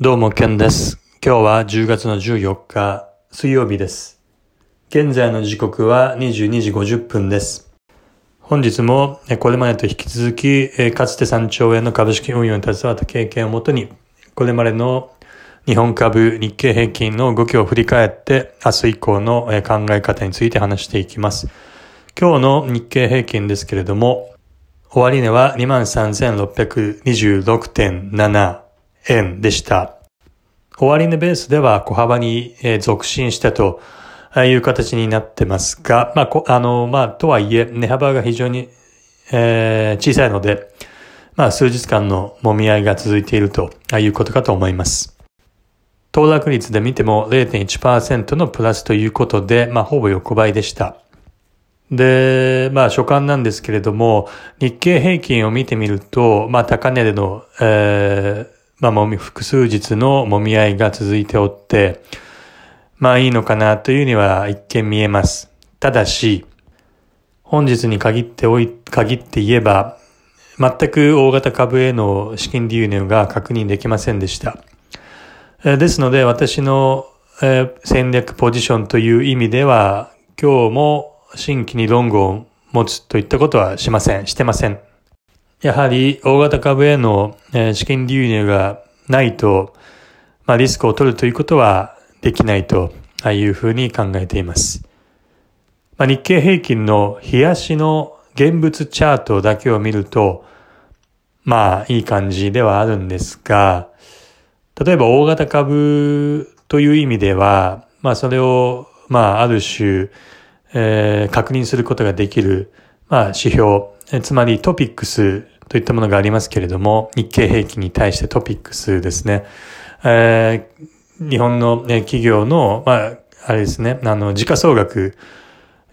どうも、ケンです。今日は10月の14日、水曜日です。現在の時刻は22時50分です。本日も、これまでと引き続き、かつて3兆円の株式運用に携わった経験をもとに、これまでの日本株、日経平均の動きを振り返って、明日以降の考え方について話していきます。今日の日経平均ですけれども、終値は23,626.7円でした。終わり値ベースでは小幅に、続伸したという形になってますが、まあ、あの、まあ、とはいえ、値幅が非常に、えー小さいので、まあ、数日間の揉み合いが続いているということかと思います。騰落率で見ても0.1%のプラスということで、まあ、ほぼ横ばいでした。で、まあ、所感なんですけれども、日経平均を見てみると、まあ、高値での、えーまあ、もみ、複数日の揉み合いが続いておって、まあ、いいのかなというには一見見えます。ただし、本日に限っておい、限って言えば、全く大型株への資金流入が確認できませんでした。ですので、私の、え戦略ポジションという意味では、今日も新規にロングを持つといったことはしません。してません。やはり大型株へのえ資金流入がないと、まあ、リスクを取るということはできないというふうに考えています。まあ、日経平均の冷やしの現物チャートだけを見ると、まあいい感じではあるんですが、例えば大型株という意味では、まあそれを、まあある種、えー確認することができる、まあ指標、つまりトピックスといったものがありますけれども、日経平均に対してトピックスですね。えー日本の、ね、企業の、まあ、あれですね、あの、時価総額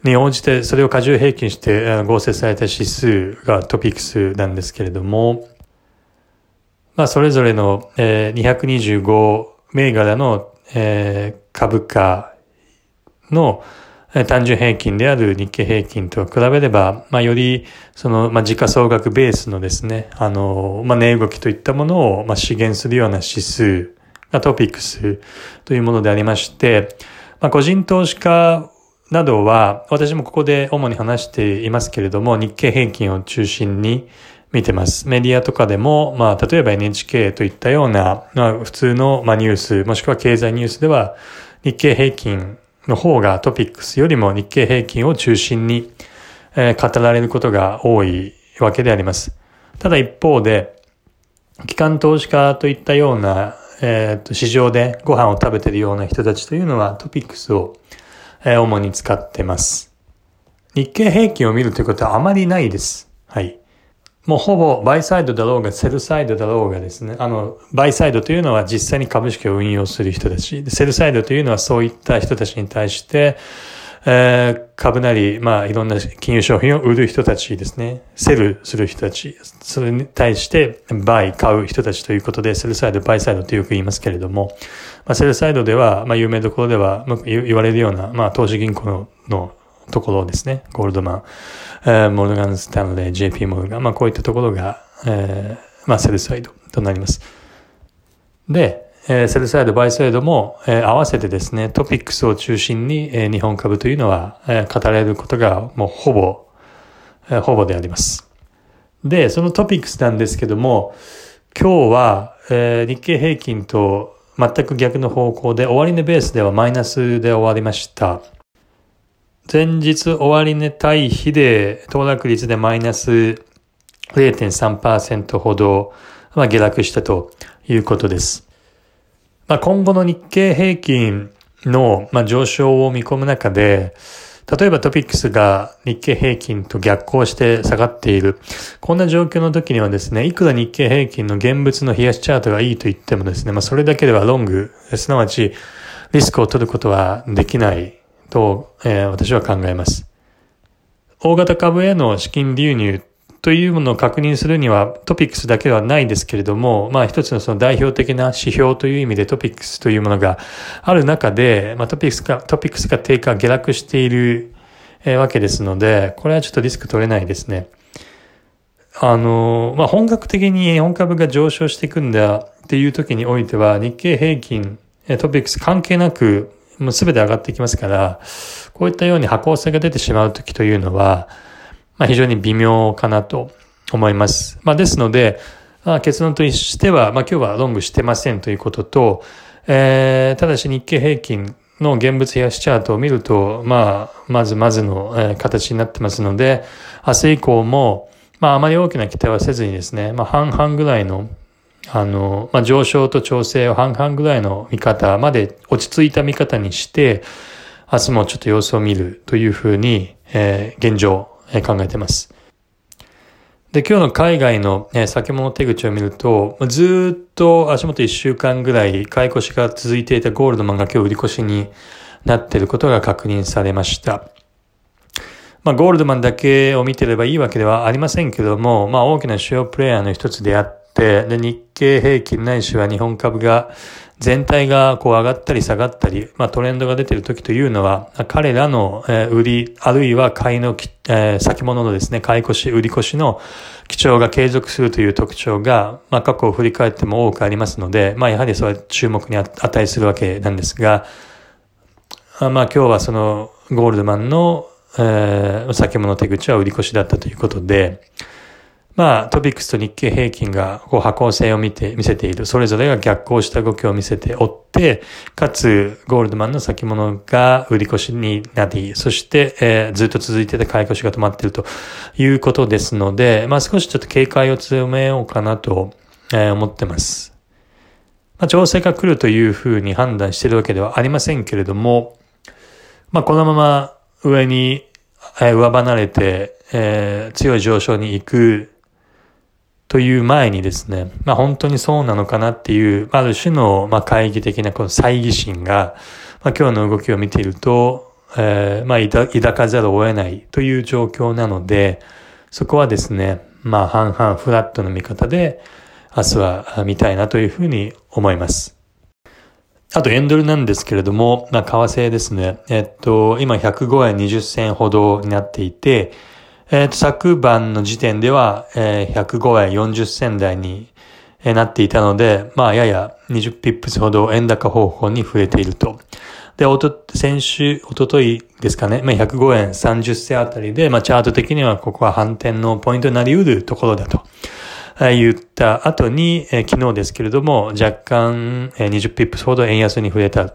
に応じて、それを過重平均して合成された指数がトピックスなんですけれども、まあ、それぞれの、えー225銘柄の、えー株価の、単純平均である日経平均と比べれば、まあ、より、その、まあ、時価総額ベースのですね、あの、まあ、値動きといったものを、まあ、資源するような指数がトピックスというものでありまして、まあ、個人投資家などは、私もここで主に話していますけれども、日経平均を中心に見てます。メディアとかでも、まあ、例えば NHK といったような、まあ、普通の、まあ、ニュース、もしくは経済ニュースでは、日経平均の方が TOPIX よりも日経平均を中心に、語られることが多いわけであります。ただ一方で、機関投資家といったような、えーと市場でご飯を食べているような人たちというのは TOPIX を、主に使ってます。日経平均を見るということはあまりないです。はい。もうほぼバイサイドだろうがセルサイドだろうがですね、あの、バイサイドというのは実際に株式を運用する人たち、セルサイドというのはそういった人たちに対して、えー株なり、まあ、いろんな金融商品を売る人たちですね。セルする人たち。それに対して、バイ、買う人たちということで、セルサイド、バイサイドとよく言いますけれども、まあ、セルサイドでは、まあ、有名どころでは、まあ言言われるような、まあ、投資銀行ののところですね。ゴールドマン、えーモルガン・スタンレー、JP モルガン、まあ、こういったところが、えーまあ、セルサイドとなります。で、えーセルサイド、バイサイドも、えー合わせてですね、 TOPIX を中心に、えー日本株というのは、えー語られることがもうほぼ、えーほぼであります。で、そのトピックスなんですけども、今日は、えー日経平均と全く逆の方向で、終値ベースではマイナスで終わりました。前日終値対比で、騰落率でマイナス0.3%ほど、まあ、下落したということです。まあ、今後の日経平均の、まあ、上昇を見込む中で、例えばトピックスが日経平均と逆行して下がっている。こんな状況の時にはですね、いくら日経平均の現物の冷やしチャートがいいと言ってもですね、まあ、それだけではロング、すなわちリスクを取ることはできないと、えー私は考えます。大型株への資金流入というものを確認するにはトピックスだけではないですけれども、まあ一つのその代表的な指標という意味でトピックスというものがある中で、まあトピックスが、トピックスが低下、下落している、えわけですので、これはちょっとリスク取れないですね。あの、まあ本格的に日本株が上昇していくんだっっていう時においては、日経平均、トピックス関係なく、もう全て上がってきますから、こういったように波行性が出てしまう時というのは、まあ、非常に微妙かなと思います。まあ、ですので、まあ、結論としては、まあ、今日はロングしてませんということと、えー、ただし日経平均の現物冷やしチャートを見ると、まあ、まずまずの、え、形になってますので、明日以降も、まあ、あまり大きな期待はせずにですね、まあ、半々ぐらいの、あの、まあ、上昇と調整を半々ぐらいの見方まで落ち着いた見方にして、明日もちょっと様子を見るというふうに、えー、現状、えー、考えてます。で、今日の海外の、ね、先物手口を見ると、ずっと足元1週間ぐらい買い越しが続いていたゴールドマンが今日売り越しになっていることが確認されました。まあ、ゴールドマンだけを見てればいいわけではありませんけども、まあ、大きな主要プレイヤーの一つであって、で、日経平均ないしは日本株が全体がこう上がったり下がったり、まあトレンドが出てる時というのは、彼らの、売り、あるいは買いの、え先物のですね、買い越し、売り越しの基調が継続するという特徴が、まあ過去を振り返っても多くありますので、まあやはりそれは注目に値するわけなんですが、まあ今日はそのゴールドマンの、えー、先物手口は売り越しだったということで、まあ、トピックスと日経平均がこう波行性を見て、見せている。それぞれが逆行した動きを見せておって、かつ、ゴールドマンの先物が売り越しになり、そして、えー、ずっと続いてて買い越しが止まっているということですので、まあ少しちょっと警戒を強めようかなと、えー、思ってます。まあ、調整が来るというふうに判断しているわけではありませんけれども、まあこのまま上に、えー、上離れて、えー、強い上昇に行くという前にですね、まあ本当にそうなのかなっていう、ある種の、まあ懐疑的なこの猜疑心が、まあ今日の動きを見ていると、えー、まあ抱かざるを得ないという状況なので、そこはですね、まあ半々フラットの見方で、明日は見たいなというふうに思います。あと、エンドルなんですけれども、まあ、為替ですね。えっと、今105円20銭ほどになっていて、えっ、ー、と、昨晩の時点では、えー、105円40銭台に、えー、なっていたので、まあ、やや20ピップスほど円高方向に増えていると。で、おと、先週、おとといですかね、まあ、105円30銭あたりで、まあ、チャート的にはここは反転のポイントになり得るところだと。言った後に、昨日ですけれども、若干、えー、20ピップスほど円安に触れた。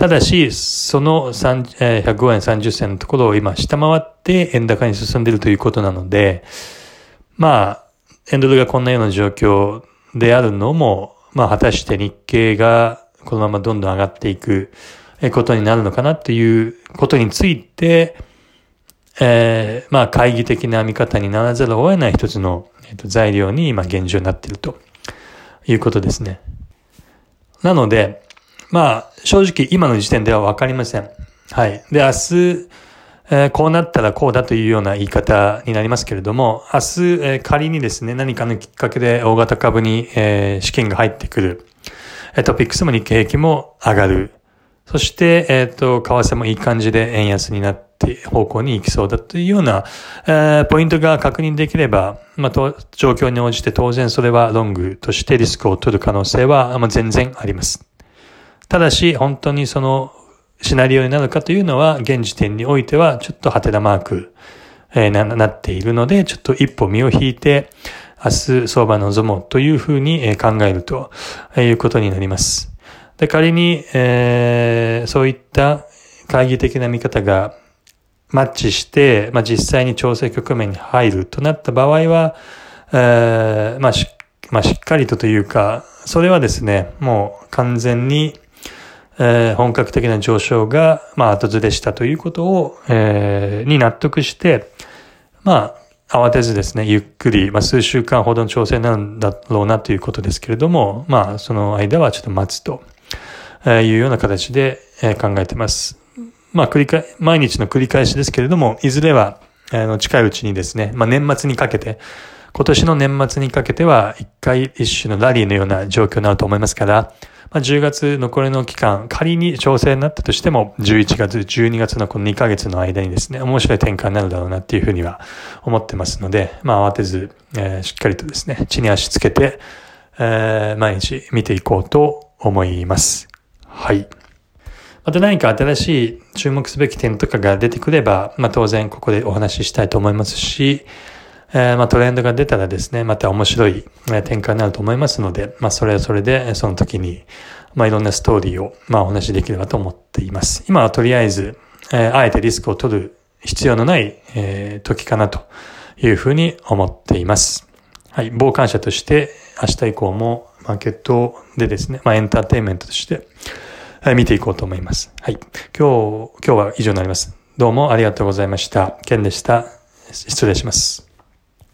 ただし、その105円30銭のところを今下回って円高に進んでいるということなので、まあ、円ドルがこんなような状況であるのも、まあ、果たして日経がこのままどんどん上がっていくことになるのかなっていうことについて、えー、まあ、懐疑的な見方にならざるを得ない一つの、材料に今現状になっているということですね。なので、まあ、正直今の時点ではわかりません。はい。で、明日、えー、こうなったらこうだというような言い方になりますけれども、明日、えー、仮にですね、何かのきっかけで大型株に、えー、資金が入ってくる。えトピックスも日経平均も上がる。そして、えっ、と、為替もいい感じで円安になって方向に行きそうだというような、えー、ポイントが確認できれば、まあ、状況に応じて当然それはロングとしてリスクを取る可能性は、まあ、全然あります。ただし、本当にそのシナリオになるかというのは、現時点においては、ちょっとハテナマーク、えー、な、なっているので、ちょっと一歩身を引いて、明日相場望もうというふうに考えるということになります。で、仮に、えー、そういった懐疑的な見方がマッチして、まあ、実際に調整局面に入るとなった場合は、えー、まあし、まあ、しっかりとというか、それはですね、もう完全に、えー、本格的な上昇が、まあ、後ずれしたということを、えー、に納得して、まあ、慌てずですね、ゆっくり、まあ、数週間ほどの調整なんだろうなということですけれども、まあ、その間はちょっと待つというような形で考えています。まあ、繰り返、毎日の繰り返しですけれども、いずれは、あの、近いうちにですね、まあ、年末にかけて、今年の年末にかけては、一回一種のラリーのような状況になると思いますから、まあ、10月残りの期間、仮に調整になったとしても、11月、12月のこの2ヶ月の間にですね、面白い展開になるだろうなっていうふうには思ってますので、まあ、慌てず、えー、しっかりとですね、地に足つけて、えー、毎日見ていこうと思います。はい。また何か新しい注目すべき点とかが出てくれば、まあ当然ここでお話ししたいと思いますし、えー、まあトレンドが出たらですね、また面白い展開になると思いますので、まあそれはそれでその時に、まあいろんなストーリーを、まあお話しできればと思っています。今はとりあえず、えー、あえてリスクを取る必要のない、えー、時かなというふうに思っています。はい。傍観者として明日以降もマーケットでですね、まあエンターテインメントとしてえ、見ていこうと思います。はい。今日、今日は以上になります。どうもありがとうございました。ケンでした。失礼します。